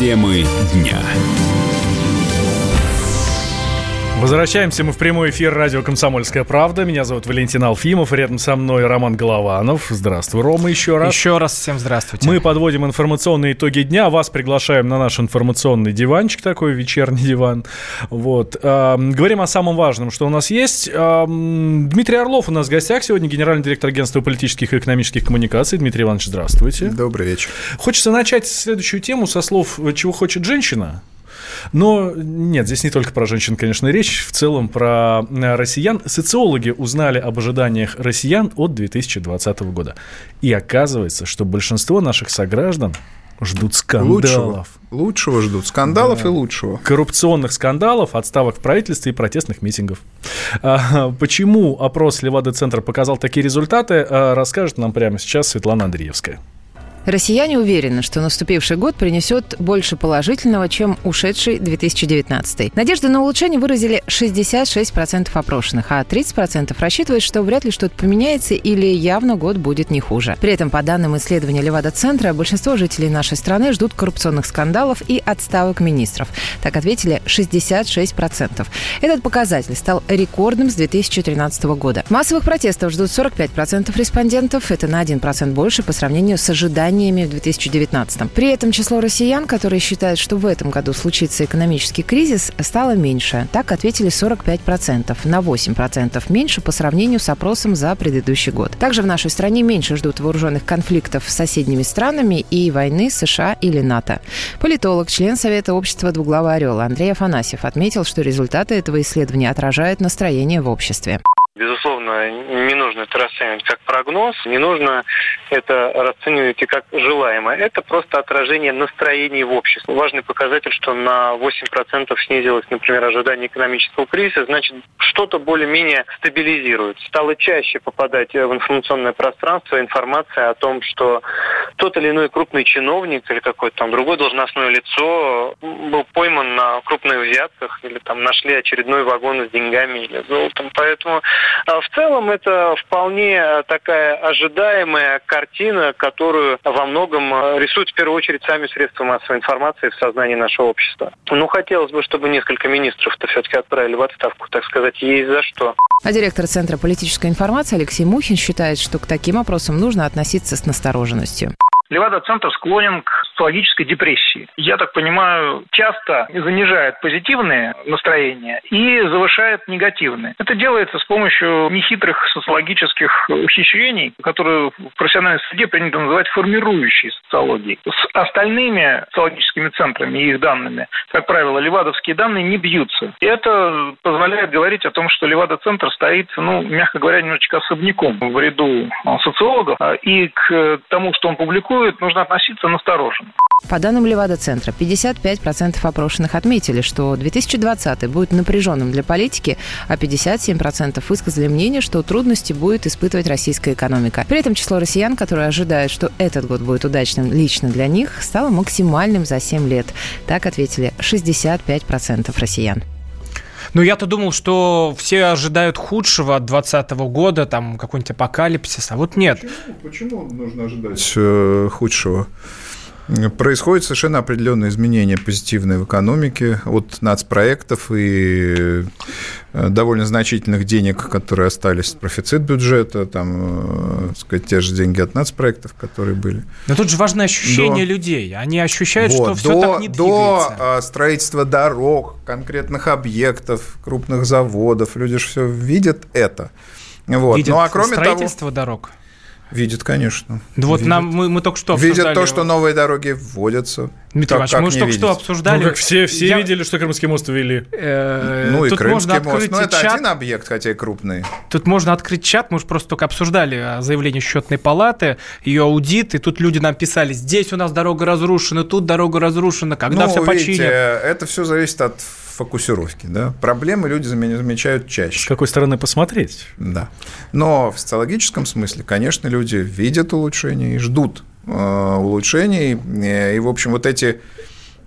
Темы дня. Возвращаемся мы в прямой эфир радио «Комсомольская правда». Меня зовут Валентин Алфимов. Рядом со мной Роман Голованов. Здравствуй, Рома, еще раз. Еще раз всем здравствуйте. Мы подводим информационные итоги дня. Вас приглашаем на наш информационный диванчик такой, вечерний диван. Вот. Э, говорим о самом важном, что у нас есть. Э, Дмитрий Орлов у нас в гостях сегодня, генеральный директор агентства политических и экономических коммуникаций. Дмитрий Иванович, здравствуйте. Добрый вечер. Хочется начать следующую тему со слов «Чего хочет женщина?». Но нет, здесь не только про женщин, конечно, речь. В целом про э, россиян. Социологи узнали об ожиданиях россиян от 2020 года. И оказывается, что большинство наших сограждан ждут скандалов. Лучшего, лучшего ждут. Скандалов да. и лучшего. Коррупционных скандалов, отставок в правительстве и протестных митингов. А, почему опрос Левада-центра показал такие результаты, а, расскажет нам прямо сейчас Светлана Андреевская. Россияне уверены, что наступивший год принесет больше положительного, чем ушедший 2019. Надежды на улучшение выразили 66% опрошенных, а 30% рассчитывают, что вряд ли что-то поменяется или явно год будет не хуже. При этом, по данным исследования Левада-центра, большинство жителей нашей страны ждут коррупционных скандалов и отставок министров. Так ответили 66%. Этот показатель стал рекордным с 2013 года. Массовых протестов ждут 45% респондентов. Это на 1% больше по сравнению с ожиданиями ожиданиями в 2019. При этом число россиян, которые считают, что в этом году случится экономический кризис, стало меньше. Так ответили 45%, на 8% меньше по сравнению с опросом за предыдущий год. Также в нашей стране меньше ждут вооруженных конфликтов с соседними странами и войны США или НАТО. Политолог, член Совета общества «Двуглавый орел» Андрей Афанасьев отметил, что результаты этого исследования отражают настроение в обществе. Безусловно, не нужно это расценивать как прогноз, не нужно это расценивать и как желаемое. Это просто отражение настроений в обществе. Важный показатель, что на 8% снизилось, например, ожидание экономического кризиса, значит, что-то более-менее стабилизируется. Стало чаще попадать в информационное пространство информация о том, что тот или иной крупный чиновник или какое-то там другое должностное лицо был пойман на крупных взятках или там нашли очередной вагон с деньгами или золотом. Поэтому а в целом это вполне такая ожидаемая картина, которую во многом э, рисуют в первую очередь сами средства массовой информации в сознании нашего общества. Ну, хотелось бы, чтобы несколько министров-то все-таки отправили в отставку, так сказать, есть за что. А директор Центра политической информации Алексей Мухин считает, что к таким опросам нужно относиться с настороженностью. Левада-центр склонен к социологической депрессии. Я так понимаю, часто занижает позитивные настроения и завышает негативные. Это делается с помощью нехитрых социологических ухищрений, которые в профессиональной среде принято называть формирующей социологией. С остальными социологическими центрами и их данными, как правило, левадовские данные не бьются. И это позволяет говорить о том, что Левада-центр стоит, ну, мягко говоря, немножечко особняком в ряду социологов. И к тому, что он публикует, нужно относиться настороженно. По данным Левада-центра, 55% опрошенных отметили, что 2020 будет напряженным для политики, а 57% высказали мнение, что трудности будет испытывать российская экономика. При этом число россиян, которые ожидают, что этот год будет удачным лично для них, стало максимальным за 7 лет. Так ответили 65% россиян. Ну, я-то думал, что все ожидают худшего от 2020 года, там какой-нибудь апокалипсис, а вот нет. Почему, Почему нужно ожидать э, худшего? Происходят совершенно определенные изменения позитивные в экономике от нацпроектов и э, довольно значительных денег, которые остались, профицит бюджета, там, э, сказать, те же деньги от нацпроектов, которые были. Но тут же важно ощущение до... людей. Они ощущают, вот, что все до, так не двигается. До э, строительства дорог, конкретных объектов, крупных заводов. Люди же все видят это. Вот. Видят ну, а кроме строительство того, дорог? Видит, конечно. Да вот нам мы, мы только что обсуждали. Видят то, что новые дороги вводятся. Дмитрий Иванович, мы только что обсуждали. Ну, как все, все Я... видели, что Крымский мост ввели. Э, ну, и Крымский мост. Ну, это чат. один объект, хотя и крупный. Тут можно открыть чат. Мы же просто только обсуждали заявление счетной палаты, ее аудит, и тут люди нам писали, здесь у нас дорога разрушена, тут дорога разрушена, когда ну, все починят. это все зависит от фокусировки. Да? Проблемы люди замечают чаще. С какой стороны посмотреть? Да. Но в социологическом смысле, конечно, люди видят улучшения и ждут э, улучшений. И, в общем, вот эти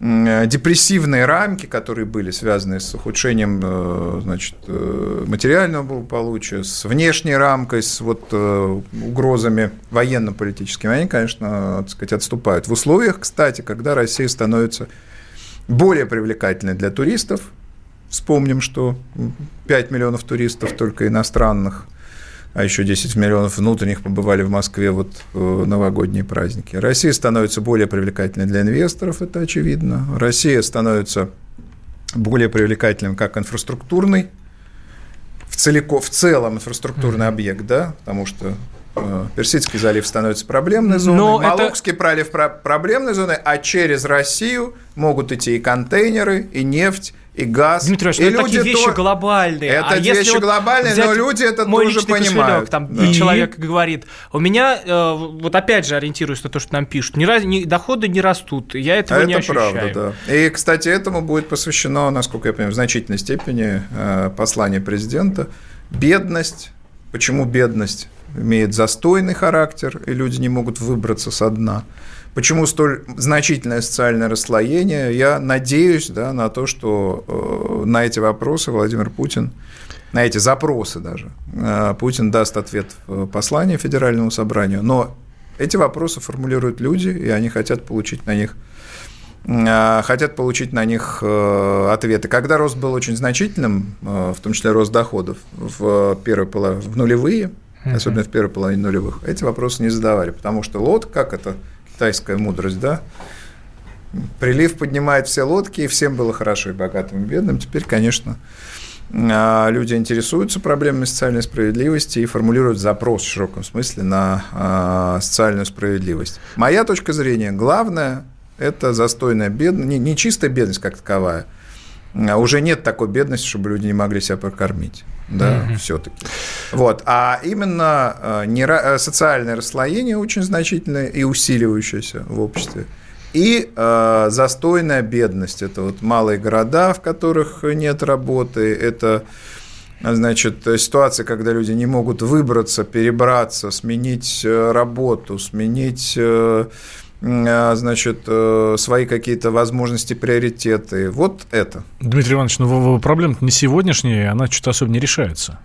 депрессивные рамки, которые были связаны с ухудшением э, значит, э, материального благополучия, с внешней рамкой, с вот э, угрозами военно-политическими, они, конечно, так сказать, отступают. В условиях, кстати, когда Россия становится более привлекательной для туристов, вспомним, что 5 миллионов туристов только иностранных – а еще 10 миллионов внутренних побывали в Москве вот в новогодние праздники. Россия становится более привлекательной для инвесторов, это очевидно. Россия становится более привлекательным как инфраструктурный, в, целико, в целом инфраструктурный mm-hmm. объект, да, потому что э, Персидский залив становится проблемной зоной, Но Малукский это... пролив проблемной зоной, а через Россию могут идти и контейнеры, и нефть, и газ. Дмитрий Ильич, и ну, люди такие вещи то... глобальные. Это а вещи вот глобальные, но люди это мой тоже понимают. Кошелек, там да. человек говорит, у меня, э, вот опять же ориентируюсь на то, что нам пишут, ни, раз, ни, доходы не растут, я этого а не это ощущаю. правда, да. И, кстати, этому будет посвящено, насколько я понимаю, в значительной степени э, послание президента. Бедность. Почему бедность имеет застойный характер, и люди не могут выбраться со дна? Почему столь значительное социальное расслоение? Я надеюсь да, на то, что э, на эти вопросы Владимир Путин, на эти запросы даже, э, Путин даст ответ в послании Федеральному собранию. Но эти вопросы формулируют люди, и они хотят получить на них э, хотят получить на них ответы. Когда рост был очень значительным, в том числе рост доходов в, половине, в нулевые, особенно в первой половине нулевых, эти вопросы не задавали, потому что лот, как это китайская мудрость, да, прилив поднимает все лодки, и всем было хорошо, и богатым, и бедным. Теперь, конечно, а, люди интересуются проблемами социальной справедливости и формулируют запрос в широком смысле на а, социальную справедливость. Моя точка зрения, главное – это застойная бедность, не, не чистая бедность как таковая, уже нет такой бедности, чтобы люди не могли себя прокормить да, mm-hmm. все-таки. Вот. А именно э, не, э, социальное расслоение очень значительное и усиливающееся в обществе. И э, застойная бедность. Это вот малые города, в которых нет работы, это значит, ситуация, когда люди не могут выбраться, перебраться, сменить э, работу, сменить а, значит, э, свои какие-то возможности, приоритеты. Вот это. Дмитрий Иванович, ну проблема не сегодняшняя, она что-то особо не решается.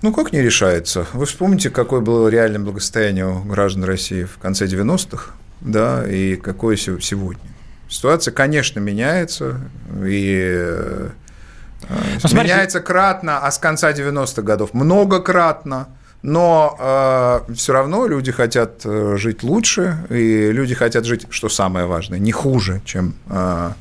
Ну, как не решается? Вы вспомните, какое было реальное благосостояние у граждан России в конце 90-х, да, и какое сегодня. Ситуация, конечно, меняется, и э, ну, меняется кратно, а с конца 90-х годов многократно – но э, все равно люди хотят э, жить лучше, и люди хотят жить, что самое важное, не хуже, чем э,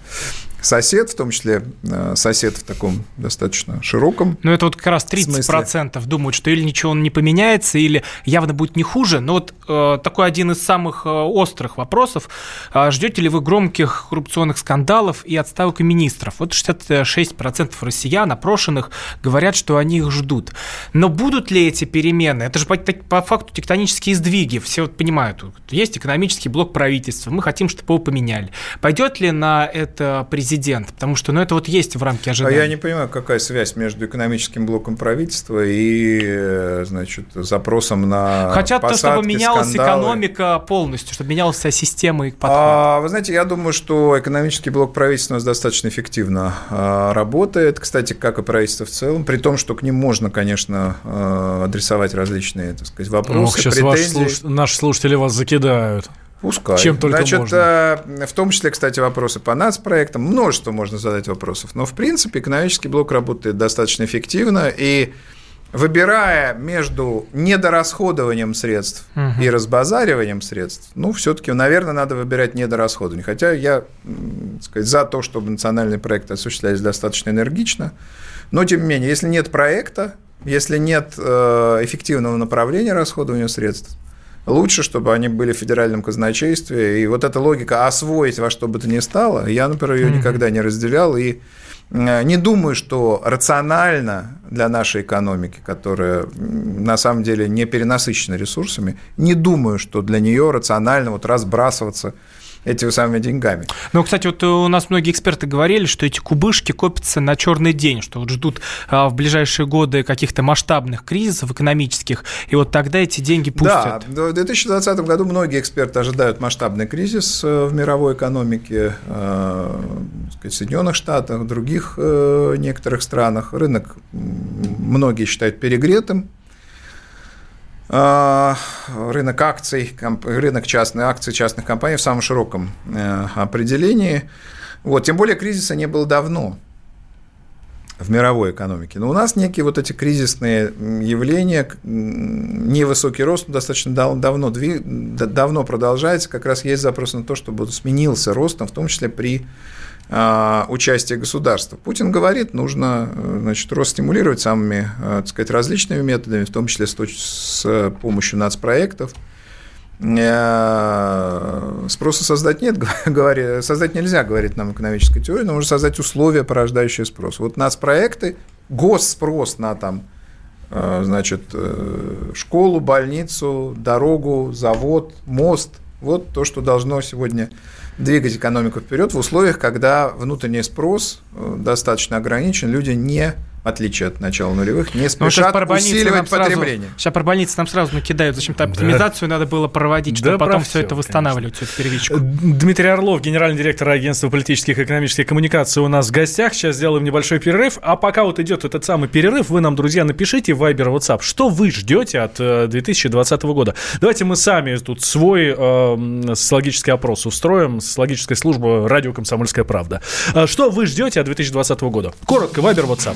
сосед, в том числе э, сосед в таком достаточно широком Ну, это вот как раз 30% смысле. думают, что или ничего не поменяется, или явно будет не хуже. Но вот э, такой один из самых э, острых вопросов. Э, ждете ли вы громких коррупционных скандалов и отставок министров? Вот 66% россиян, опрошенных, говорят, что они их ждут. Но будут ли эти перемены? Это же по, по факту тектонические сдвиги. Все вот понимают, есть экономический блок правительства, мы хотим, чтобы его поменяли. Пойдет ли на это президент президент? Потому что, ну, это вот есть в рамке ожидания. А я не понимаю, какая связь между экономическим блоком правительства и, э, значит, запросом на Хотят посадки, то, чтобы менялась скандалы. экономика полностью, чтобы менялась вся система и подход. А, вы знаете, я думаю, что экономический блок правительства у нас достаточно эффективно а, работает. Кстати, как и правительство в целом, при том, что к ним можно, конечно, а, адресовать различные, так сказать, вопросы, Ох, сейчас претензии. Слуш... Наши слушатели вас закидают. Пускай. Чем только Значит, можно. Э, в том числе, кстати, вопросы по нацпроектам. Множество можно задать вопросов. Но, в принципе, экономический блок работает достаточно эффективно. И выбирая между недорасходованием средств угу. и разбазариванием средств, ну, все-таки, наверное, надо выбирать недорасходование. Хотя я сказать, за то, чтобы национальные проекты осуществлялись достаточно энергично. Но, тем не менее, если нет проекта, если нет э, эффективного направления расходования средств, лучше, чтобы они были в федеральном казначействе. И вот эта логика освоить во что бы то ни стало, я, например, ее никогда не разделял. И э, не думаю, что рационально для нашей экономики, которая на самом деле не перенасыщена ресурсами, не думаю, что для нее рационально вот разбрасываться этими самыми деньгами. Ну, кстати, вот у нас многие эксперты говорили, что эти кубышки копятся на черный день, что вот ждут а, в ближайшие годы каких-то масштабных кризисов экономических, и вот тогда эти деньги пустят. Да, в 2020 году многие эксперты ожидают масштабный кризис э, в мировой экономике, э, в Соединенных Штатах, в других э, некоторых странах. Рынок многие считают перегретым, рынок акций, рынок частных акций частных компаний в самом широком э, определении. Вот, тем более кризиса не было давно в мировой экономике. Но у нас некие вот эти кризисные явления, невысокий рост достаточно давно, давно продолжается, как раз есть запрос на то, чтобы сменился ростом, в том числе при а, участия государства. Путин говорит, нужно значит, рост стимулировать самыми а, так сказать, различными методами, в том числе с помощью нацпроектов. Э, спроса создать нет, говори, создать нельзя, говорит нам экономическая теория, но можно создать условия, порождающие спрос. Вот нацпроекты, госспрос на там, э, значит, э, школу, больницу, дорогу, завод, мост, вот то, что должно сегодня двигать экономику вперед в условиях, когда внутренний спрос э, достаточно ограничен, люди не отличие от начала нулевых, не ну, спешат ну, усиливать потребление. Сразу, сейчас про больницы нам сразу накидают, зачем-то оптимизацию да. надо было проводить, чтобы да, потом все это восстанавливать, всю эту первичку. Дмитрий Орлов, генеральный директор агентства политических и экономических коммуникаций у нас в гостях. Сейчас сделаем небольшой перерыв. А пока вот идет этот самый перерыв, вы нам, друзья, напишите в Viber, WhatsApp, что вы ждете от 2020 э, года. Давайте мы сами тут свой э, социологический опрос устроим, социологическая служба «Радио Комсомольская правда». Э, что вы ждете от 2020 года? Коротко, Viber, WhatsApp.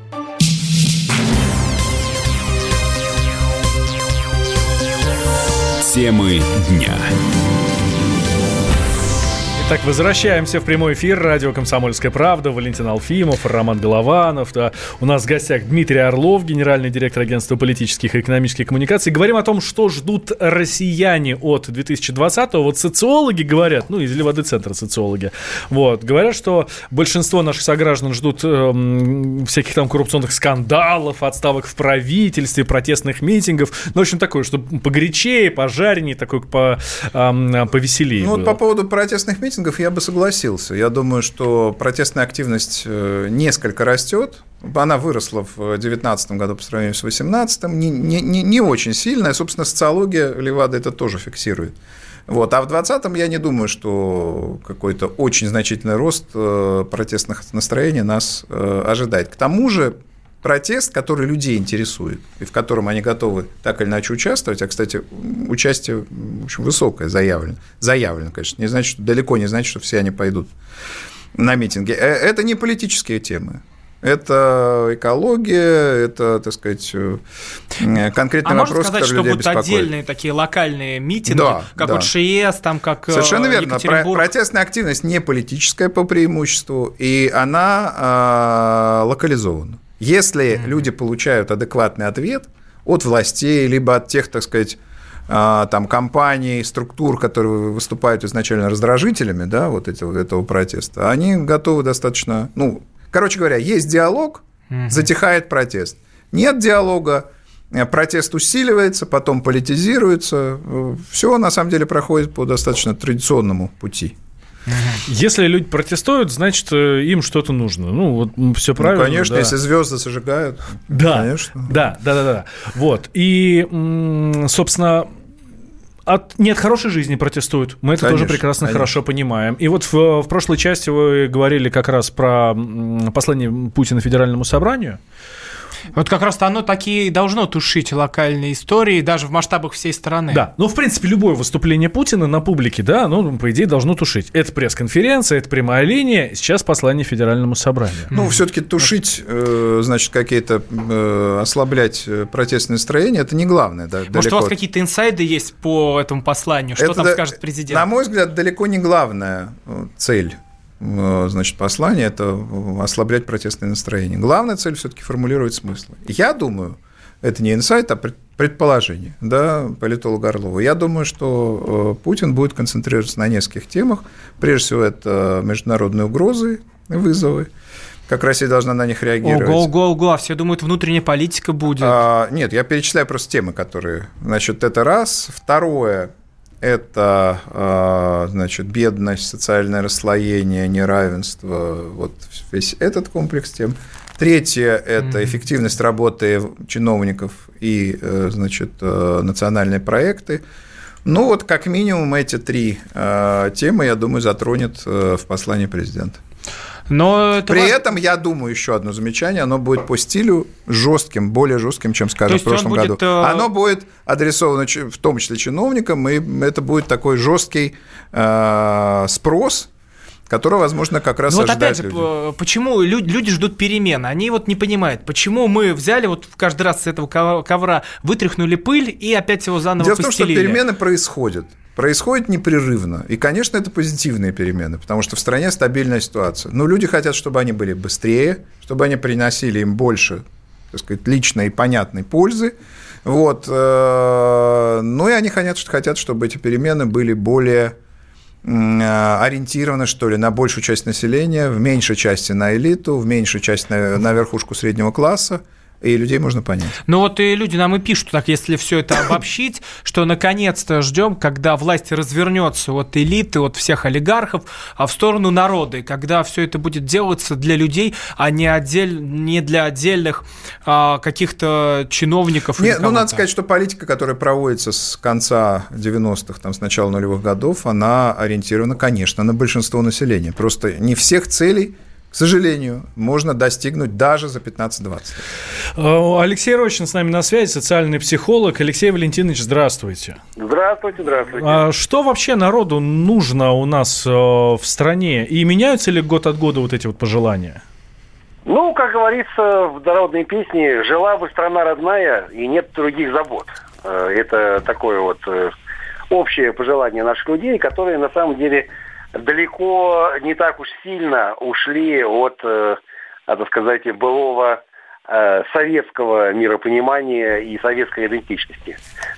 Темы дня. Так, возвращаемся в прямой эфир. Радио «Комсомольская правда». Валентин Алфимов, Роман Голованов. Да. У нас в гостях Дмитрий Орлов, генеральный директор агентства политических и экономических коммуникаций. Говорим о том, что ждут россияне от 2020-го. Вот социологи говорят, ну, из Левады-центра социологи, вот, говорят, что большинство наших сограждан ждут э, всяких там коррупционных скандалов, отставок в правительстве, протестных митингов. Ну, в общем, такое, что погорячее, пожарнее, такой по, э, повеселее. Ну, было. вот по поводу протестных митингов митингов я бы согласился. Я думаю, что протестная активность э, несколько растет. Она выросла в 2019 году по сравнению с 2018. Не, не, не очень сильная. Собственно, социология Левада это тоже фиксирует. Вот. А в 2020 я не думаю, что какой-то очень значительный рост э, протестных настроений нас э, ожидает. К тому же протест, который людей интересует, и в котором они готовы так или иначе участвовать, а, кстати, участие в общем, высокое заявлено, заявлено, конечно, не значит, что далеко не значит, что все они пойдут на митинги. Э, это не политические темы. Это экология, это, так сказать, э, конкретный а вопрос, сказать, который что будут отдельные такие локальные митинги, да, как да. вот ШИЭС, там как э, Совершенно верно. Протестная активность не политическая по преимуществу, и она э, локализована. Если mm-hmm. люди получают адекватный ответ от властей, либо от тех, так сказать, а, там, компаний, структур, которые выступают изначально раздражителями да, вот этого, этого протеста, они готовы достаточно... Ну, короче говоря, есть диалог, mm-hmm. затихает протест. Нет диалога, э, протест усиливается, потом политизируется. Э, Все на самом деле проходит по достаточно традиционному пути. Если люди протестуют, значит, э, им что-то нужно. Ну, вот все ну, правильно. Ну, конечно, да. если звезды зажигают. Да, конечно. Да, да, да, да. Вот. И, собственно, от, нет хорошей жизни протестуют. Мы это конечно, тоже прекрасно конечно. хорошо понимаем. И вот в, в прошлой части вы говорили как раз про послание Путина Федеральному собранию. Вот как раз оно такие должно тушить локальные истории даже в масштабах всей страны. Да, ну, в принципе, любое выступление Путина на публике, да, ну, по идее, должно тушить. Это пресс-конференция, это прямая линия, сейчас послание Федеральному собранию. Ну, все-таки тушить, э, значит, какие-то, э, ослаблять протестные настроения, это не главное. Да, Может, далеко. у вас какие-то инсайды есть по этому посланию? Что это, там скажет президент? На мой взгляд, далеко не главная э, цель значит, послание – это ослаблять протестное настроение. Главная цель все-таки формулировать смыслы. Я думаю, это не инсайт, а предположение да, политолога Орлова. Я думаю, что Путин будет концентрироваться на нескольких темах. Прежде всего, это международные угрозы, вызовы, как Россия должна на них реагировать. Ого, ого, ого, все думают, внутренняя политика будет. А, нет, я перечисляю просто темы, которые... Значит, это раз. Второе, это, а, значит, бедность, социальное расслоение, неравенство, вот весь этот комплекс тем. Третье – это эффективность работы чиновников и, э, значит, э, национальные проекты. Ну, вот как минимум эти три э, темы, я думаю, затронет в послании президента. Но это При этом я думаю еще одно замечание, оно будет по стилю жестким, более жестким, чем, скажем, в прошлом будет, году. Э, оно будет адресовано в том числе чиновникам, и это будет такой жесткий э, спрос который, возможно, как раз ну, вот опять же, люди. почему люди, ждут перемен? Они вот не понимают, почему мы взяли вот каждый раз с этого ковра вытряхнули пыль и опять его заново Дело постелили. в том, что перемены происходят происходит непрерывно. И, конечно, это позитивные перемены, потому что в стране стабильная ситуация. Но люди хотят, чтобы они были быстрее, чтобы они приносили им больше, так сказать, личной и понятной пользы. Вот. Э, ну и они хотят, хотят, чтобы эти перемены были более ориентированы, что ли, на большую часть населения, в меньшей части на элиту, в меньшей части на, на верхушку среднего класса и людей можно понять. Ну вот и люди нам и пишут, так если все это обобщить, что наконец-то ждем, когда власть развернется от элиты, от всех олигархов, а в сторону народа, и когда все это будет делаться для людей, а не, отдель, не для отдельных а, каких-то чиновников. Нет, ну надо сказать, что политика, которая проводится с конца 90-х, там, с начала нулевых годов, она ориентирована, конечно, на большинство населения. Просто не всех целей к сожалению, можно достигнуть даже за 15-20. Э, Алексей Рощин с нами на связи, социальный психолог. Алексей Валентинович, здравствуйте. Здравствуйте, здравствуйте. А что вообще народу нужно у нас э, в стране? И меняются ли год от года вот эти вот пожелания? Ну, как говорится в народной песне, жила бы страна родная и нет других забот. Э, это такое вот общее пожелание наших людей, которые на самом деле далеко не так уж сильно ушли от, э, так сказать, былого э, советского миропонимания и советской идентичности.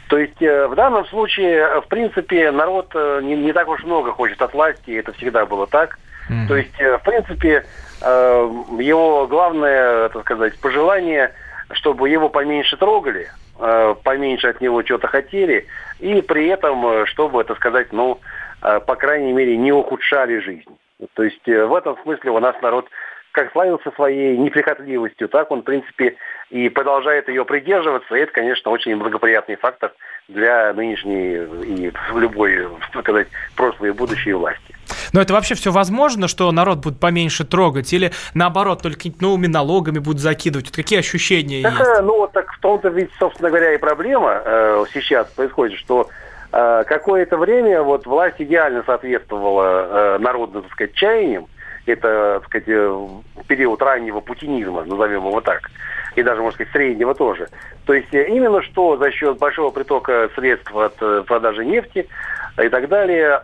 То есть э, в данном случае, в принципе, народ э, не, не так уж много хочет от власти, это всегда было так. Mm-hmm. То есть, в принципе, его главное, так сказать, пожелание, чтобы его поменьше трогали, поменьше от него что-то хотели, и при этом, чтобы, так сказать, ну, Э, по крайней мере, не ухудшали жизнь. То есть э, в этом смысле у нас народ как славился своей неприхотливостью, так он, в принципе, и продолжает ее придерживаться. И это, конечно, очень благоприятный фактор для нынешней и любой, так сказать, прошлой и будущей власти. Но это вообще все возможно, что народ будет поменьше трогать? Или наоборот, только новыми налогами будут закидывать? Вот какие ощущения так, есть? Э, ну, вот так в том-то ведь, собственно говоря, и проблема э, сейчас происходит, что Э, какое-то время вот власть идеально соответствовала э, народным, так сказать, чаяниям. Это, так сказать, э, период раннего путинизма, назовем его так. И даже, можно сказать, среднего тоже. То есть именно что за счет большого притока средств от продажи нефти и так далее,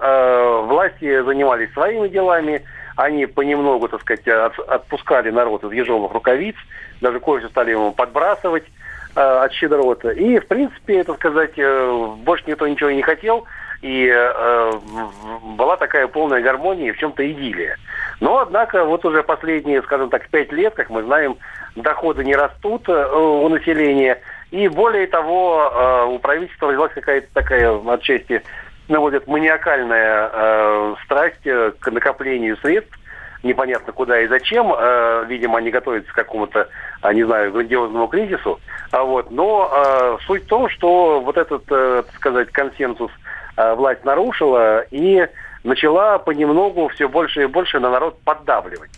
власти занимались своими делами, они понемногу, так сказать, отпускали народ из ежовых рукавиц, даже кое-что стали ему подбрасывать, Э, от щедрота. И, в принципе, это сказать, э, больше никто ничего не хотел. И э, была такая полная гармония и в чем-то идиллия. Но, однако, вот уже последние, скажем так, пять лет, как мы знаем, доходы не растут э, у населения. И более того, э, у правительства развилась какая-то такая отчасти наводит маниакальная э, страсть к накоплению средств непонятно куда и зачем. Э, видимо, они готовятся к какому-то, э, не знаю, грандиозному кризису. А вот, но э, суть в том, что вот этот, так сказать, консенсус власть нарушила и начала понемногу все больше и больше на народ поддавливать.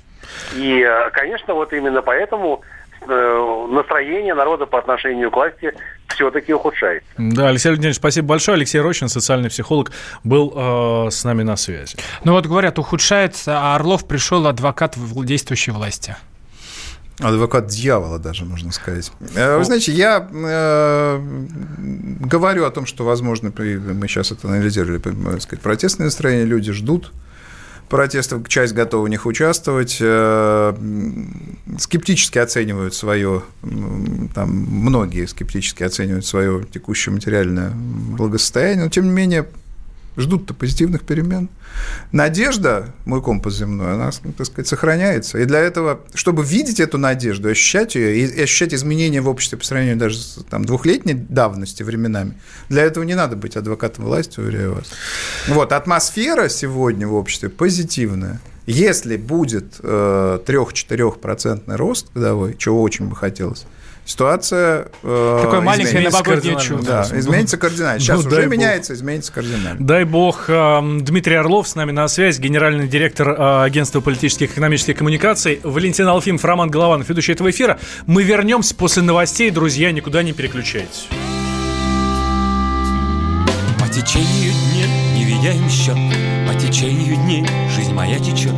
И, конечно, вот именно поэтому Э, настроение народа по отношению к власти все-таки ухудшается. Да, Алексей Леонидович, спасибо большое. Алексей Рощин, социальный психолог, был э, с нами на связи. Ну вот говорят, ухудшается, а Орлов пришел адвокат действующей власти. Адвокат дьявола даже, можно сказать. Э, вы знаете, я э, говорю о том, что, возможно, мы сейчас это анализировали, сказать, протестные настроения, люди ждут протестов, часть готова в них участвовать, э, скептически оценивают свое, там многие скептически оценивают свое текущее материальное благосостояние, но тем не менее ждут-то позитивных перемен. Надежда, мой компас земной, она, так сказать, сохраняется. И для этого, чтобы видеть эту надежду, ощущать ее и ощущать изменения в обществе по сравнению даже с там, двухлетней давности временами, для этого не надо быть адвокатом власти, уверяю вас. Вот, атмосфера сегодня в обществе позитивная. Если будет э, 3-4% рост годовой, чего очень бы хотелось, ситуация э, Такое маленькое новогоднее чудо. Да, изменится кардинально. Сейчас ну, уже меняется, бог. изменится кардинально. Дай бог. Э, Дмитрий Орлов с нами на связь, генеральный директор э, Агентства политических и экономических коммуникаций. Валентин Алфимов, Роман Голованов, ведущий этого эфира. Мы вернемся после новостей. Друзья, никуда не переключайтесь. По течению дней не видя им счет, По течению дней жизнь моя течет,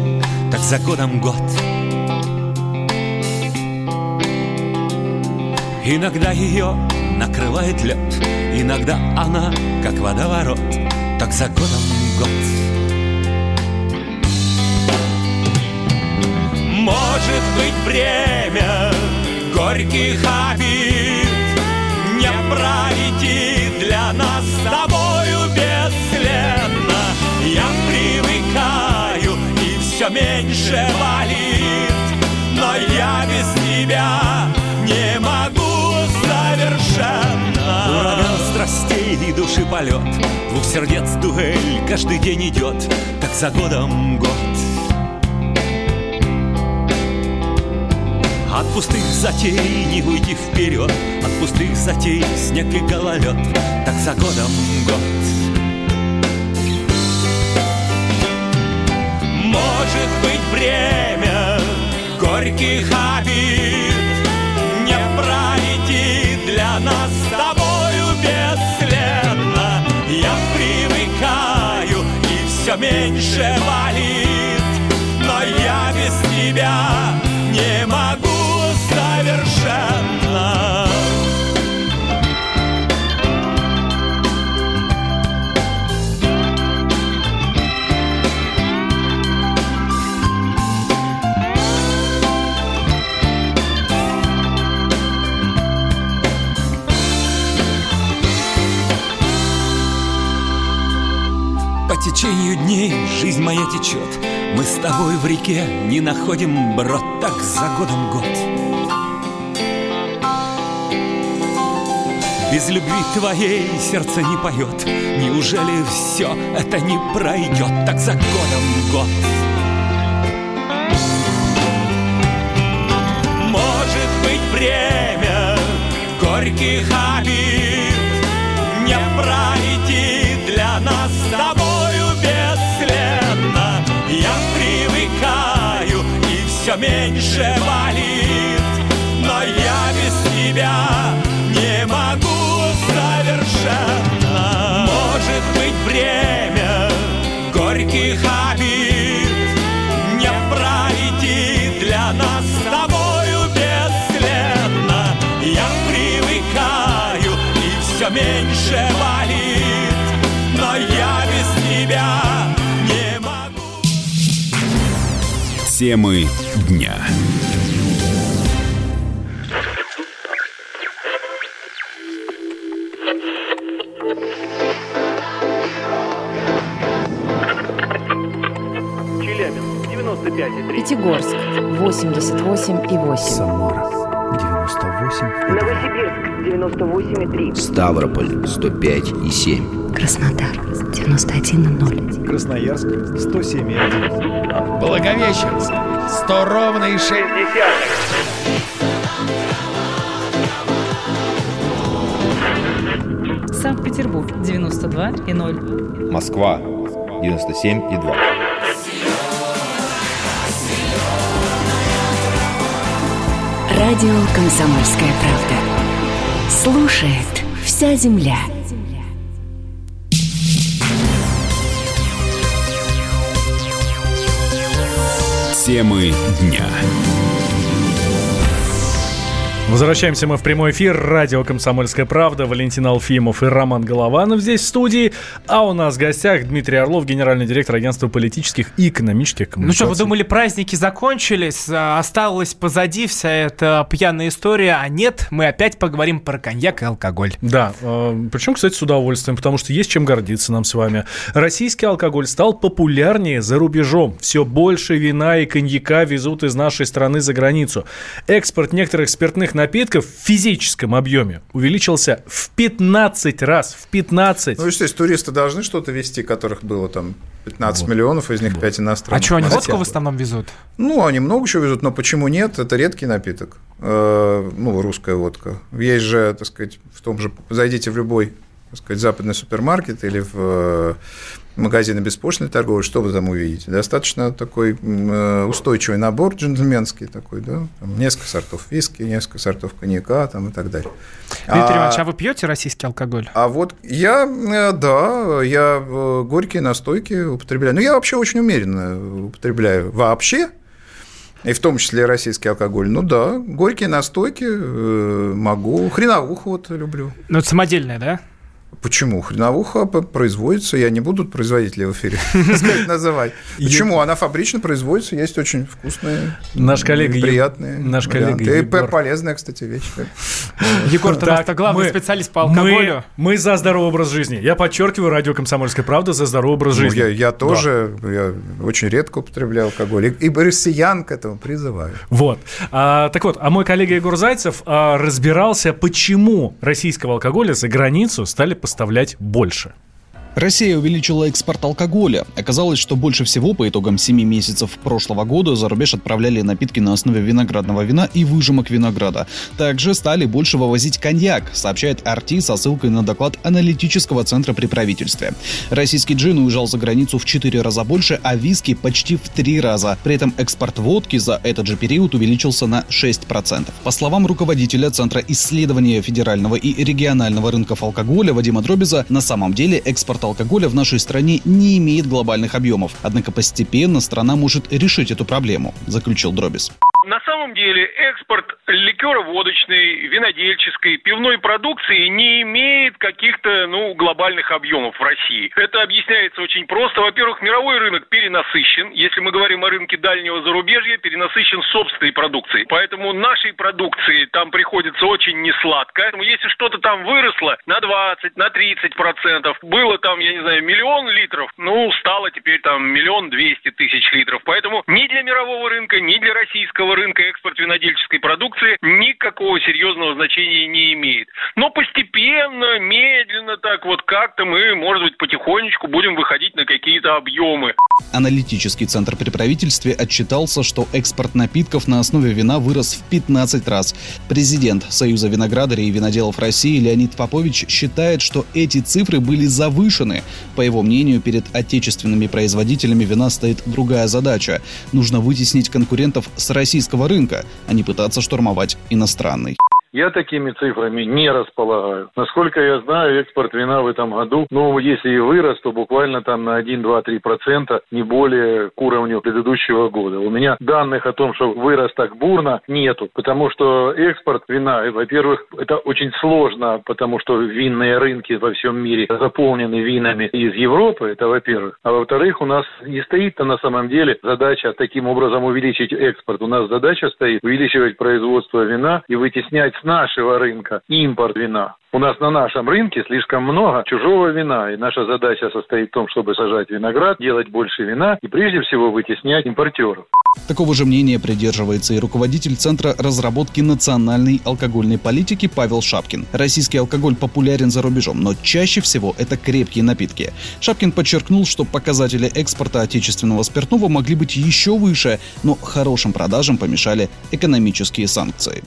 Так за годом год — Иногда ее накрывает лед, иногда она, как водоворот, так за годом год. Может быть время горьких обид Не пройти для нас с тобою бесследно Я привыкаю и все меньше болит Но я без тебя не могу совершенно. Ураган страстей и души полет. Двух сердец дуэль каждый день идет Как за годом год. От пустых затей не уйти вперед. От пустых затей снег и гололед Так за годом год. Может быть время горьких обид меньше болит дней жизнь моя течет. Мы с тобой в реке не находим брод. Так за годом год. Без любви твоей сердце не поет. Неужели все это не пройдет Так за годом год. Может быть время горьких обид Не пройти для нас с тобою все меньше болит Но я без тебя не могу совершенно. Может быть время горьких обид Не пройти для нас с тобою бесследно. Я привыкаю и все меньше болит Но я без тебя Темы дня. Челябинск, 95,3. Пятигорск 88,8. Самара 98. Новосибирск 98,3. Ставрополь 105 и 7. Краснодар 91,0. Красноярск 107,1. Благовещенск 100 ровно и 6 Санкт-Петербург 92,0. Москва 97,2. Радио «Комсомольская правда». Слушает вся земля. Темы дня. Возвращаемся мы в прямой эфир. Радио «Комсомольская правда». Валентин Алфимов и Роман Голованов здесь в студии. А у нас в гостях Дмитрий Орлов, генеральный директор агентства политических и экономических коммуникаций. Ну что, вы думали, праздники закончились, а осталась позади вся эта пьяная история, а нет, мы опять поговорим про коньяк и алкоголь. Да, э, причем, кстати, с удовольствием, потому что есть чем гордиться нам с вами. Российский алкоголь стал популярнее за рубежом. Все больше вина и коньяка везут из нашей страны за границу. Экспорт некоторых спиртных напитков в физическом объеме увеличился в 15 раз. В 15. Ну, естественно, туристы должны что-то вести, которых было там 15 вот. миллионов, из них 5 иностранных. А что, они водку в основном везут? Ну, они много чего везут, но почему нет? Это редкий напиток. Э, ну, русская водка. Есть же, так сказать, в том же... Зайдите в любой, так сказать, западный супермаркет или в магазины беспошлиной торговли, что вы там увидите? Достаточно такой э, устойчивый набор джентльменский такой, да, там несколько сортов виски, несколько сортов коньяка там, и так далее. Дмитрий а, Иванович, а вы пьете российский алкоголь? А вот я, э, да, я э, горькие настойки употребляю. Ну, я вообще очень умеренно употребляю вообще, и в том числе российский алкоголь. Ну да, горькие настойки могу. Хреновуху вот люблю. Ну, это самодельная, да? Почему? Хреновуха производится, я не буду производителя в эфире называть. Почему? Она фабрично производится, есть очень вкусные, наш коллега приятные. Наш коллега И полезная, кстати, вещь. Егор, ты это главный специалист по алкоголю. Мы за здоровый образ жизни. Я подчеркиваю, радио «Комсомольская правда» за здоровый образ ну, жизни. Я тоже, я очень редко употребляю алкоголь. И россиян к этому призываю. Вот. А, так вот, а мой коллега Егор Зайцев а, разбирался, почему российского алкоголя за границу стали поставлять больше. Россия увеличила экспорт алкоголя. Оказалось, что больше всего по итогам 7 месяцев прошлого года за рубеж отправляли напитки на основе виноградного вина и выжимок винограда. Также стали больше вывозить коньяк, сообщает RT со ссылкой на доклад аналитического центра при правительстве. Российский джин уезжал за границу в 4 раза больше, а виски почти в 3 раза. При этом экспорт водки за этот же период увеличился на 6%. По словам руководителя Центра исследования федерального и регионального рынков алкоголя Вадима Дробиза, на самом деле экспорт алкоголя в нашей стране не имеет глобальных объемов. Однако постепенно страна может решить эту проблему, заключил Дробис. На самом деле экспорт ликероводочной, винодельческой, пивной продукции не имеет каких-то ну, глобальных объемов в России. Это объясняется очень просто. Во-первых, мировой рынок перенасыщен. Если мы говорим о рынке дальнего зарубежья, перенасыщен собственной продукцией. Поэтому нашей продукции там приходится очень несладко. Если что-то там выросло на 20, на 30 процентов, было там, я не знаю, миллион литров, ну, стало теперь там миллион двести тысяч литров. Поэтому ни для мирового рынка, ни для российского рынка экспорт винодельческой продукции никакого серьезного значения не имеет. Но постепенно, медленно так вот как-то мы, может быть, потихонечку будем выходить на какие-то объемы. Аналитический центр при правительстве отчитался, что экспорт напитков на основе вина вырос в 15 раз. Президент Союза виноградарей и виноделов России Леонид Попович считает, что эти цифры были завышены. По его мнению, перед отечественными производителями вина стоит другая задача. Нужно вытеснить конкурентов с российского рынка, а не пытаться штурмовать иностранный. Я такими цифрами не располагаю. Насколько я знаю, экспорт вина в этом году, ну, если и вырос, то буквально там на 1, 2, 3 процента, не более к уровню предыдущего года. У меня данных о том, что вырос так бурно, нету. Потому что экспорт вина, во-первых, это очень сложно, потому что винные рынки во всем мире заполнены винами из Европы, это во-первых. А во-вторых, у нас не стоит-то на самом деле задача таким образом увеличить экспорт. У нас задача стоит увеличивать производство вина и вытеснять нашего рынка импорт вина. У нас на нашем рынке слишком много чужого вина, и наша задача состоит в том, чтобы сажать виноград, делать больше вина и прежде всего вытеснять импортеров. Такого же мнения придерживается и руководитель Центра разработки национальной алкогольной политики Павел Шапкин. Российский алкоголь популярен за рубежом, но чаще всего это крепкие напитки. Шапкин подчеркнул, что показатели экспорта отечественного спиртного могли быть еще выше, но хорошим продажам помешали экономические санкции.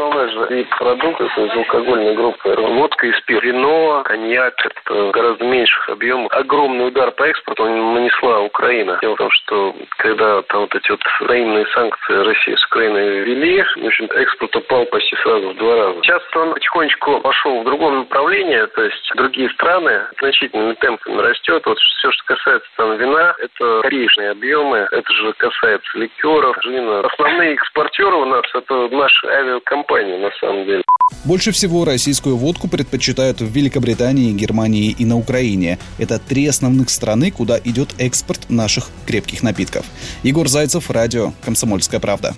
Основной же вид продуктов из алкогольной группы водка и спирт. Вино, коньяк, это гораздо меньших объемов. Огромный удар по экспорту нанесла Украина. Дело в том, что когда там вот эти вот взаимные санкции России с Украиной ввели, в общем экспорт упал почти сразу в два раза. Сейчас он потихонечку пошел в другом направлении, то есть другие страны значительными темпами растет. Вот все, что касается там вина, это копеечные объемы, это же касается ликеров, джина. Основные экспортеры у нас это наши авиакомпании, компании, на самом деле. Больше всего российскую водку предпочитают в Великобритании, Германии и на Украине. Это три основных страны, куда идет экспорт наших крепких напитков. Егор Зайцев, радио «Комсомольская правда».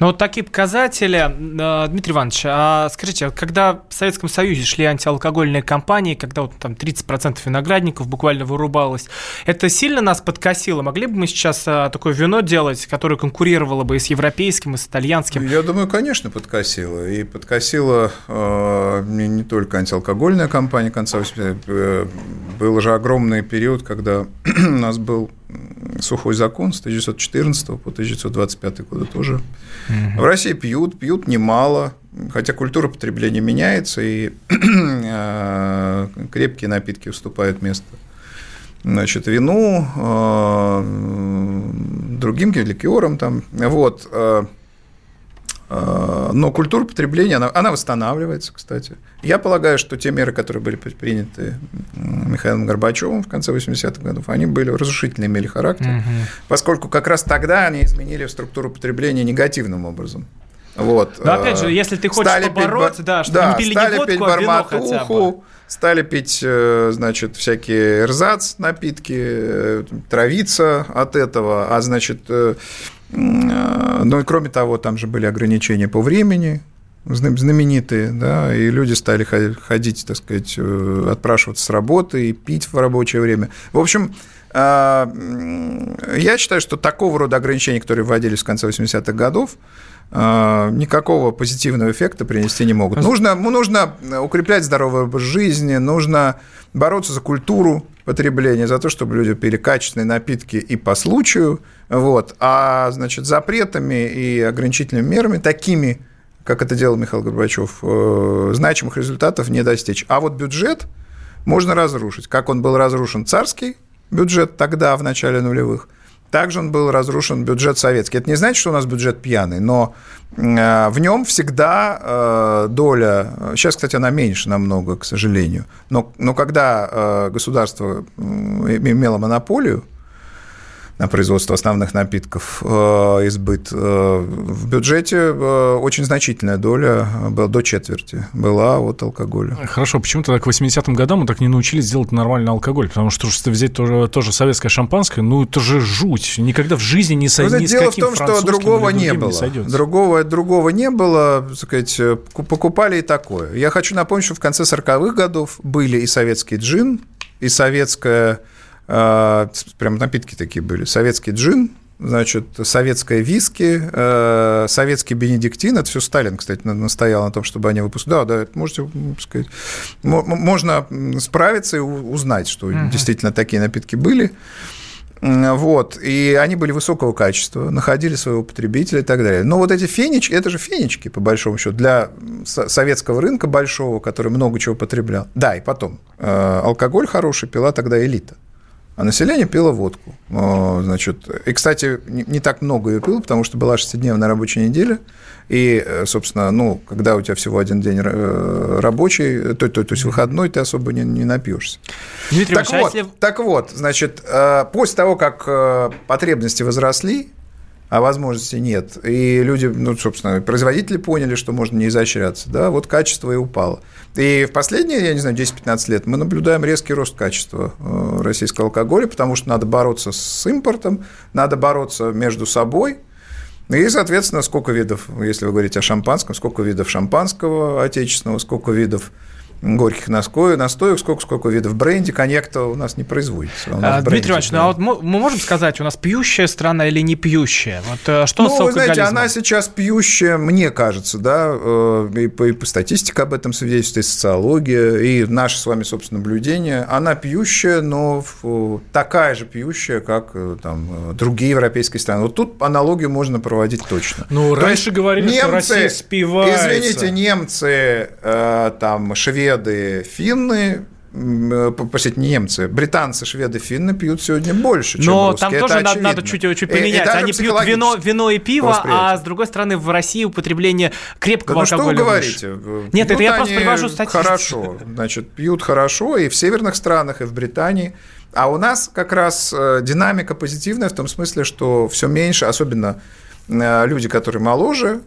Ну, вот такие показатели. Э, Дмитрий Иванович, а скажите, когда в Советском Союзе шли антиалкогольные кампании, когда вот там 30% виноградников буквально вырубалось, это сильно нас подкосило? Могли бы мы сейчас э, такое вино делать, которое конкурировало бы и с европейским, и с итальянским? Я думаю, конечно, подкосило. И подкосило э, не, только антиалкогольная кампания конца 80-х. Э, был же огромный период, когда у нас был сухой закон с 1914 по 1925 годы тоже. Угу. В России пьют, пьют немало, хотя культура потребления меняется, и э, крепкие напитки уступают место значит, вину, э, другим ликерам там, вот. Э, но культура потребления, она, она восстанавливается, кстати. Я полагаю, что те меры, которые были предприняты Михаилом Горбачевым в конце 80-х годов, они были разрушительные, имели характер, угу. поскольку как раз тогда они изменили структуру потребления негативным образом. Вот. Но опять же, если ты хочешь стали побороться, пить, да, чтобы да, не пили стали не водку, пить а вино хотя бы. Стали пить, э, значит, всякие эрзац напитки, э, травиться от этого, а значит, э, ну и кроме того, там же были ограничения по времени, знаменитые, да, и люди стали ходить, так сказать, э, отпрашиваться с работы и пить в рабочее время. В общем, а, я считаю, что такого рода ограничения, которые вводились в конце 80-х годов, а, никакого позитивного эффекта принести не могут. Нужно, нужно укреплять здоровый образ жизни, нужно бороться за культуру потребления, за то, чтобы люди пили качественные напитки и по случаю, вот, а, значит, запретами и ограничительными мерами, такими, как это делал Михаил Горбачев, э, значимых результатов не достичь. А вот бюджет можно разрушить. Как он был разрушен царский бюджет тогда, в начале нулевых, также он был разрушен бюджет советский. Это не значит, что у нас бюджет пьяный, но э, в нем всегда э, доля, сейчас, кстати, она меньше намного, к сожалению, но, но когда государство имело монополию, на производство основных напитков э, избыт. Э, в бюджете э, очень значительная доля, была до четверти, была от алкоголя. Хорошо, почему тогда к 80-м годам мы так не научились делать нормальный алкоголь? Потому что если взять тоже, тоже советское шампанское, ну это же жуть. Никогда в жизни не сойдет. Ну, дело в том, что другого не было. Не другого, другого не было, так сказать, покупали и такое. Я хочу напомнить, что в конце 40-х годов были и советский джин, и советская прям напитки такие были. Советский джин, значит, советское виски, э, советский бенедиктин, это все Сталин, кстати, настоял на том, чтобы они выпускали. Да, да, это можете сказать, можно справиться и узнать, что угу. действительно такие напитки были. Вот, и они были высокого качества, находили своего потребителя и так далее. Но вот эти фенечки, это же фенечки, по большому счету, для советского рынка большого, который много чего потреблял. Да, и потом, э, алкоголь хороший пила тогда элита. А население пило водку. Значит, и, кстати, не так много ее пило, потому что была шестидневная рабочая неделя. И, э, собственно, ну, когда у тебя всего один день э, рабочий, то, то, то есть выходной, ты особо не, не напьешься. Дмитрий так, вот, если... так вот, значит, э, после того, как потребности возросли, а возможности нет. И люди, ну, собственно, производители поняли, что можно не изощряться, да, вот качество и упало. И в последние, я не знаю, 10-15 лет мы наблюдаем резкий рост качества э, российского алкоголя, потому что надо бороться с импортом, надо бороться между собой, и, соответственно, сколько видов, если вы говорите о шампанском, сколько видов шампанского отечественного, сколько видов горьких настоев, настоев сколько, сколько видов бренди, коньяк-то у нас не производится. А, Дмитрий Иванович, ну а вот мы можем сказать, у нас пьющая страна или не пьющая? Вот э, что ну, с вы знаете, она сейчас пьющая, мне кажется, да, э, и по, и по статистике об этом свидетельствует, и социология, и наше с вами, собственно, наблюдение. Она пьющая, но такая же пьющая, как э, там, другие европейские страны. Вот тут аналогию можно проводить точно. Ну, То раньше говорили, немцы, что Россия спивается. Извините, немцы, там, шведы, шведы, финны, э, простите, немцы, британцы, шведы, финны пьют сегодня больше, чем Но русские. там тоже надо, надо чуть, чуть поменять. И, и Они пьют вино, вино и пиво, а с другой стороны в России употребление крепкого да алкоголя. Ну что вы говорите? Нет, пьют это я просто привожу статистику. Хорошо, значит, пьют хорошо и в северных странах, и в Британии. А у нас как раз э, динамика позитивная в том смысле, что все меньше, особенно э, люди, которые моложе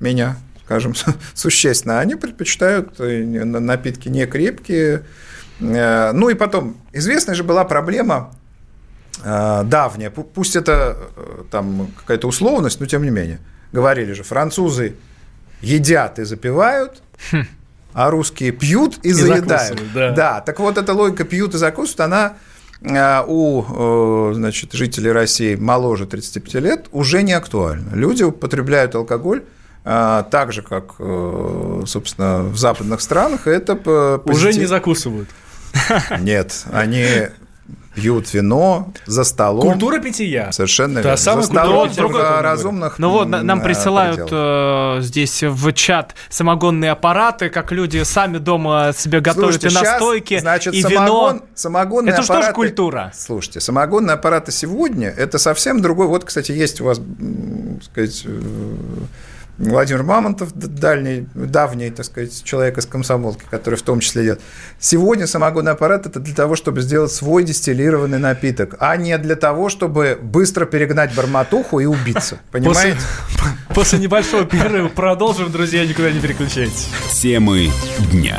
меня, скажем, существенно. Они предпочитают э, напитки не крепкие. Э, ну и потом, известная же была проблема э, давняя, пусть это там какая-то условность, но тем не менее. Говорили же, французы едят и запивают, хм. а русские пьют и, и заедают. Да. да, так вот эта логика пьют и закусывают, она у значит, жителей России моложе 35 лет уже не актуальна. Люди употребляют алкоголь так же, как, э, собственно, в западных странах, это позитив... Уже не закусывают. Нет, они пьют вино за столом. Культура питья. Совершенно верно. Самая за столом в разумных Ну вот, нам присылают э, здесь в чат самогонные аппараты, как люди сами дома себе готовят Слушайте, и настойки, сейчас, значит, и самогон, вино. Самогонные это аппараты, что же культура? Слушайте, самогонные аппараты сегодня, это совсем другой. Вот, кстати, есть у вас, так сказать, э, Владимир Мамонтов, дальний, давний, так сказать, человек из комсомолки, который в том числе идет. Сегодня самогонный аппарат – это для того, чтобы сделать свой дистиллированный напиток, а не для того, чтобы быстро перегнать барматуху и убиться. Понимаете? После, после небольшого перерыва продолжим, друзья, никуда не переключайтесь. Темы дня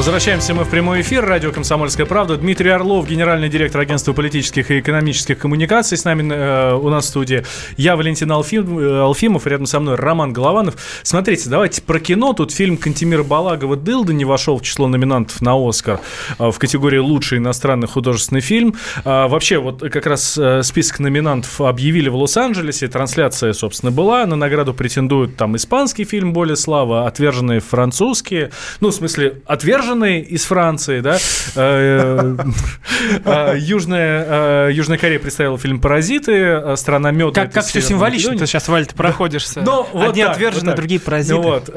Возвращаемся мы в прямой эфир. Радио «Комсомольская правда». Дмитрий Орлов, генеральный директор агентства политических и экономических коммуникаций. С нами э, у нас в студии я, Валентин Алфим, э, Алфимов, рядом со мной Роман Голованов. Смотрите, давайте про кино. Тут фильм Кантемира Балагова «Дылда» не вошел в число номинантов на «Оскар» э, в категории «Лучший иностранный художественный фильм». А, вообще, вот как раз э, список номинантов объявили в Лос-Анджелесе. Трансляция, собственно, была. На награду претендуют там испанский фильм «Более слава», отверженные французские. Ну, в смысле, отверженные отверженный из Франции, да, э, э, Южная, э, Южная Корея представила фильм «Паразиты», страна меда. Как, как все символично ты сейчас, Валь, ты проходишься. Но, ну, Одни так, отвержены, вот другие паразиты. Ну, вот.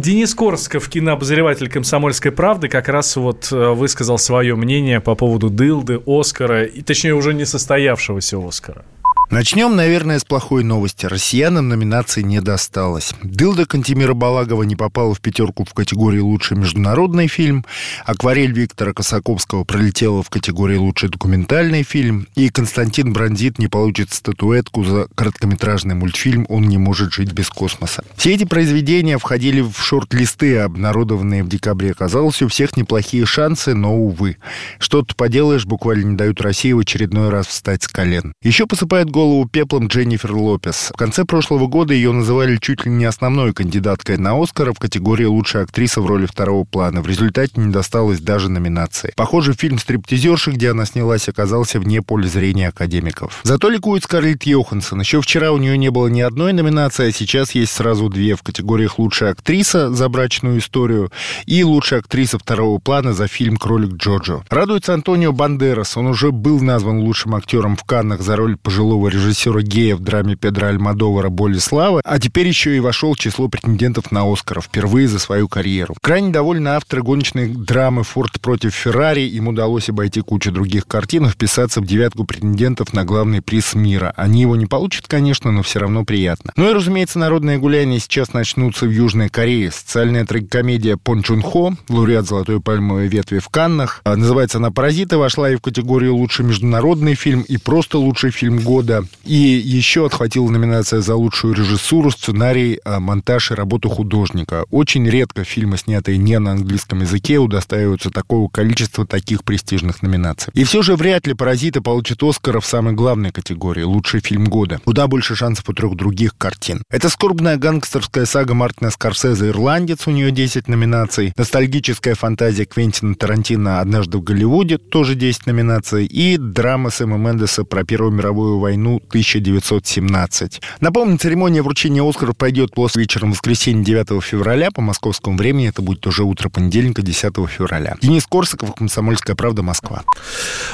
Денис Корсков, кинообозреватель «Комсомольской правды», как раз вот высказал свое мнение по поводу «Дылды», «Оскара», и, точнее, уже не состоявшегося «Оскара». Начнем, наверное, с плохой новости. Россиянам номинации не досталось. Дылда Кантемира Балагова не попала в пятерку в категории «Лучший международный фильм», «Акварель» Виктора Косаковского пролетела в категории «Лучший документальный фильм», и Константин Брандит не получит статуэтку за короткометражный мультфильм «Он не может жить без космоса». Все эти произведения входили в шорт-листы, обнародованные в декабре. Казалось, у всех неплохие шансы, но, увы. Что-то поделаешь, буквально не дают России в очередной раз встать с колен. Еще посыпает голову голову пеплом Дженнифер Лопес. В конце прошлого года ее называли чуть ли не основной кандидаткой на Оскар в категории «Лучшая актриса в роли второго плана». В результате не досталось даже номинации. Похоже, фильм «Стриптизерши», где она снялась, оказался вне поля зрения академиков. Зато ликует Скарлетт Йоханссон. Еще вчера у нее не было ни одной номинации, а сейчас есть сразу две в категориях «Лучшая актриса» за брачную историю и «Лучшая актриса второго плана» за фильм «Кролик Джорджо». Радуется Антонио Бандерас. Он уже был назван лучшим актером в Каннах за роль пожилого режиссера гея в драме Педро Альмадовара «Боли славы», а теперь еще и вошел в число претендентов на Оскар впервые за свою карьеру. Крайне довольны авторы гоночной драмы «Форд против Феррари». Им удалось обойти кучу других картин и вписаться в девятку претендентов на главный приз мира. Они его не получат, конечно, но все равно приятно. Ну и, разумеется, народные гуляния сейчас начнутся в Южной Корее. Социальная трагикомедия Пон Чун Хо, лауреат «Золотой пальмовой ветви» в Каннах. А, называется она «Паразиты», вошла и в категорию «Лучший международный фильм», и просто «Лучший фильм года» года. И еще отхватила номинация за лучшую режиссуру, сценарий, а, монтаж и работу художника. Очень редко фильмы, снятые не на английском языке, удостаиваются такого количества таких престижных номинаций. И все же вряд ли «Паразиты» получат Оскара в самой главной категории – лучший фильм года. Куда больше шансов у трех других картин. Это скорбная гангстерская сага Мартина Скорсезе «Ирландец», у нее 10 номинаций. Ностальгическая фантазия Квентина Тарантино «Однажды в Голливуде», тоже 10 номинаций. И драма Сэма Мендеса про Первую мировую войну 1917. Напомню, церемония вручения Оскаров пройдет после вечером воскресенья 9 февраля по московскому времени. Это будет уже утро понедельника 10 февраля. Денис Корсаков, «Комсомольская правда», Москва.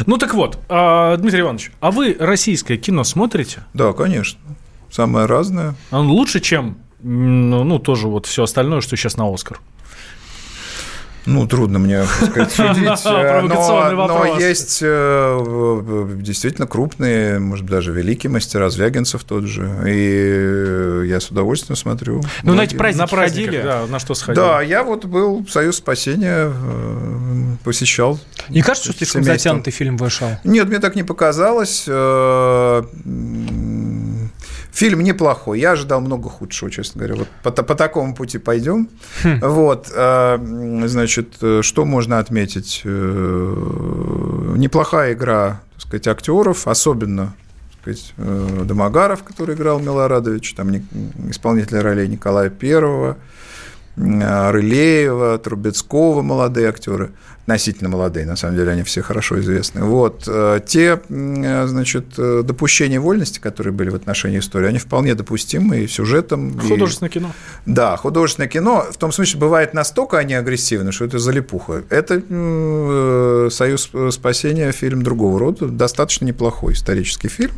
Ну так вот, а, Дмитрий Иванович, а вы российское кино смотрите? Да, конечно. Самое разное. А Он лучше, чем ну, ну, тоже вот все остальное, что сейчас на Оскар. Ну, трудно мне, сказать, судить. но, но есть э, действительно крупные, может быть, даже великие мастера, Звягинцев тот же. И я с удовольствием смотрю. Ну, на эти праздники На ходили? да, на что сходили? Да, я вот был в Союз спасения, э, посещал. Не кажется, что слишком затянутый фильм вышел? Нет, мне так не показалось. Фильм неплохой. Я ожидал много худшего, честно говоря. Вот по, по такому пути пойдем. Хм. Вот, э, значит, э, что можно отметить? Э, Неплохая игра, так сказать, актеров, особенно сказать, Домогаров, который играл Милорадович, там исполнитель ролей Николая Первого, Рылеева, Трубецкого, молодые актеры, относительно молодые, на самом деле они все хорошо известны. Вот. э, Те, э, значит, э, допущения вольности, которые были в отношении истории, они вполне допустимы и сюжетом. и- Художественное кино. да, художественное кино, в том смысле, бывает настолько они агрессивны, что это залипуха. Это «Союз спасения» фильм другого рода, достаточно неплохой исторический фильм,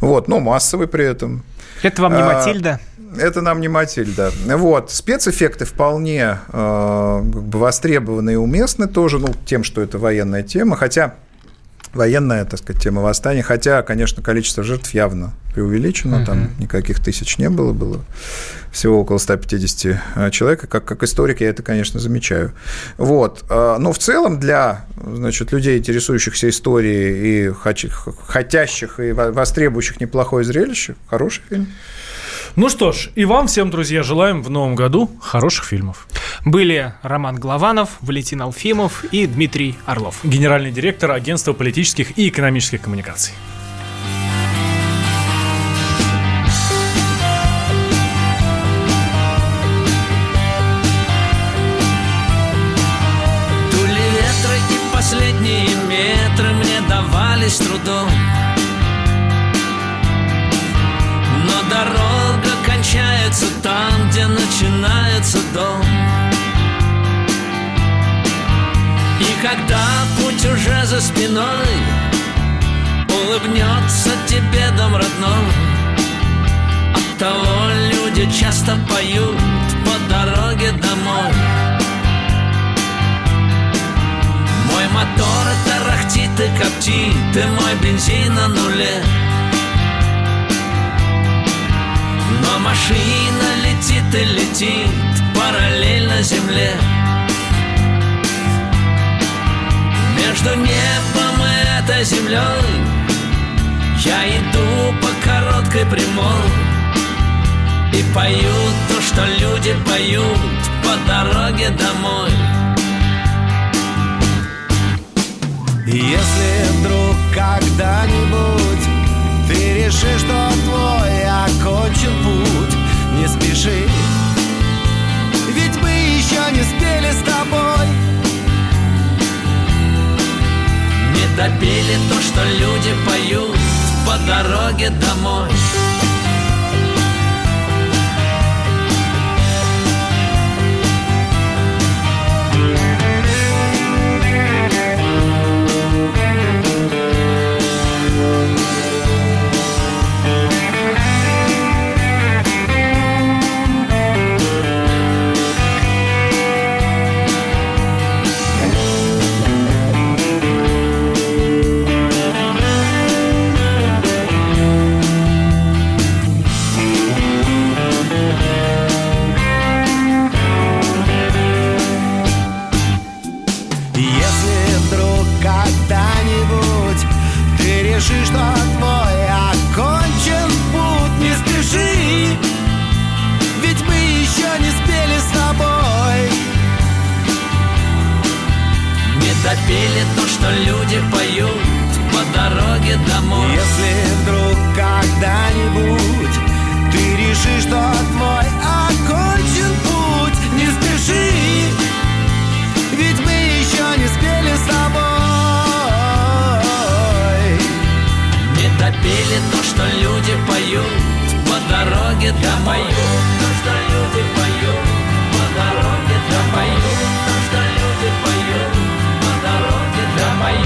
вот, но массовый при этом. Это вам не А, Матильда? Это нам не Матильда. Вот. Спецэффекты вполне э, как бы востребованы и уместны тоже, ну, тем, что это военная тема, хотя военная, так сказать, тема восстания, хотя, конечно, количество жертв явно преувеличено, там никаких тысяч не было, было всего около 150 человек, и как, как историк я это, конечно, замечаю. Вот. А, Но в целом для, значит, людей, интересующихся историей и хотящих и во- востребующих неплохое зрелище, хороший фильм. Ну что ж, и вам всем, друзья, желаем в новом году хороших фильмов. Были Роман Голованов, Валентин Алфимов и Дмитрий Орлов. Генеральный директор Агентства политических и экономических коммуникаций. Уже за спиной. Улыбнется тебе дом родной. От того люди часто поют по дороге домой. Мой мотор тарахтит и коптит, и мой бензин на нуле. Но машина летит и летит параллельно земле Между небом и этой землей. Я иду по короткой прямой И пою то, что люди поют по дороге домой. Если вдруг когда-нибудь ты решишь, что твой окончен путь, не спеши, ведь мы еще не спели с тобой. Допели то, что люди поют по дороге домой. напиши, что твой окончен путь. Не спеши, ведь мы еще не спели с тобой. Не допели то, что люди поют по дороге домой. Если вдруг когда-нибудь ты решишь, что твой окончен, допели то, что люди поют. По дороге домой. То, что люди поют. По дороге домой. То, что люди поют. По дороге домой.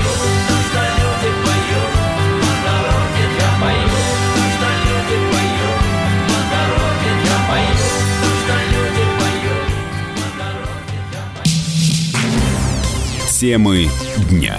То, что люди поют. По дороге домой. То, что люди поют. По дороге домой. Домой. Темы дня.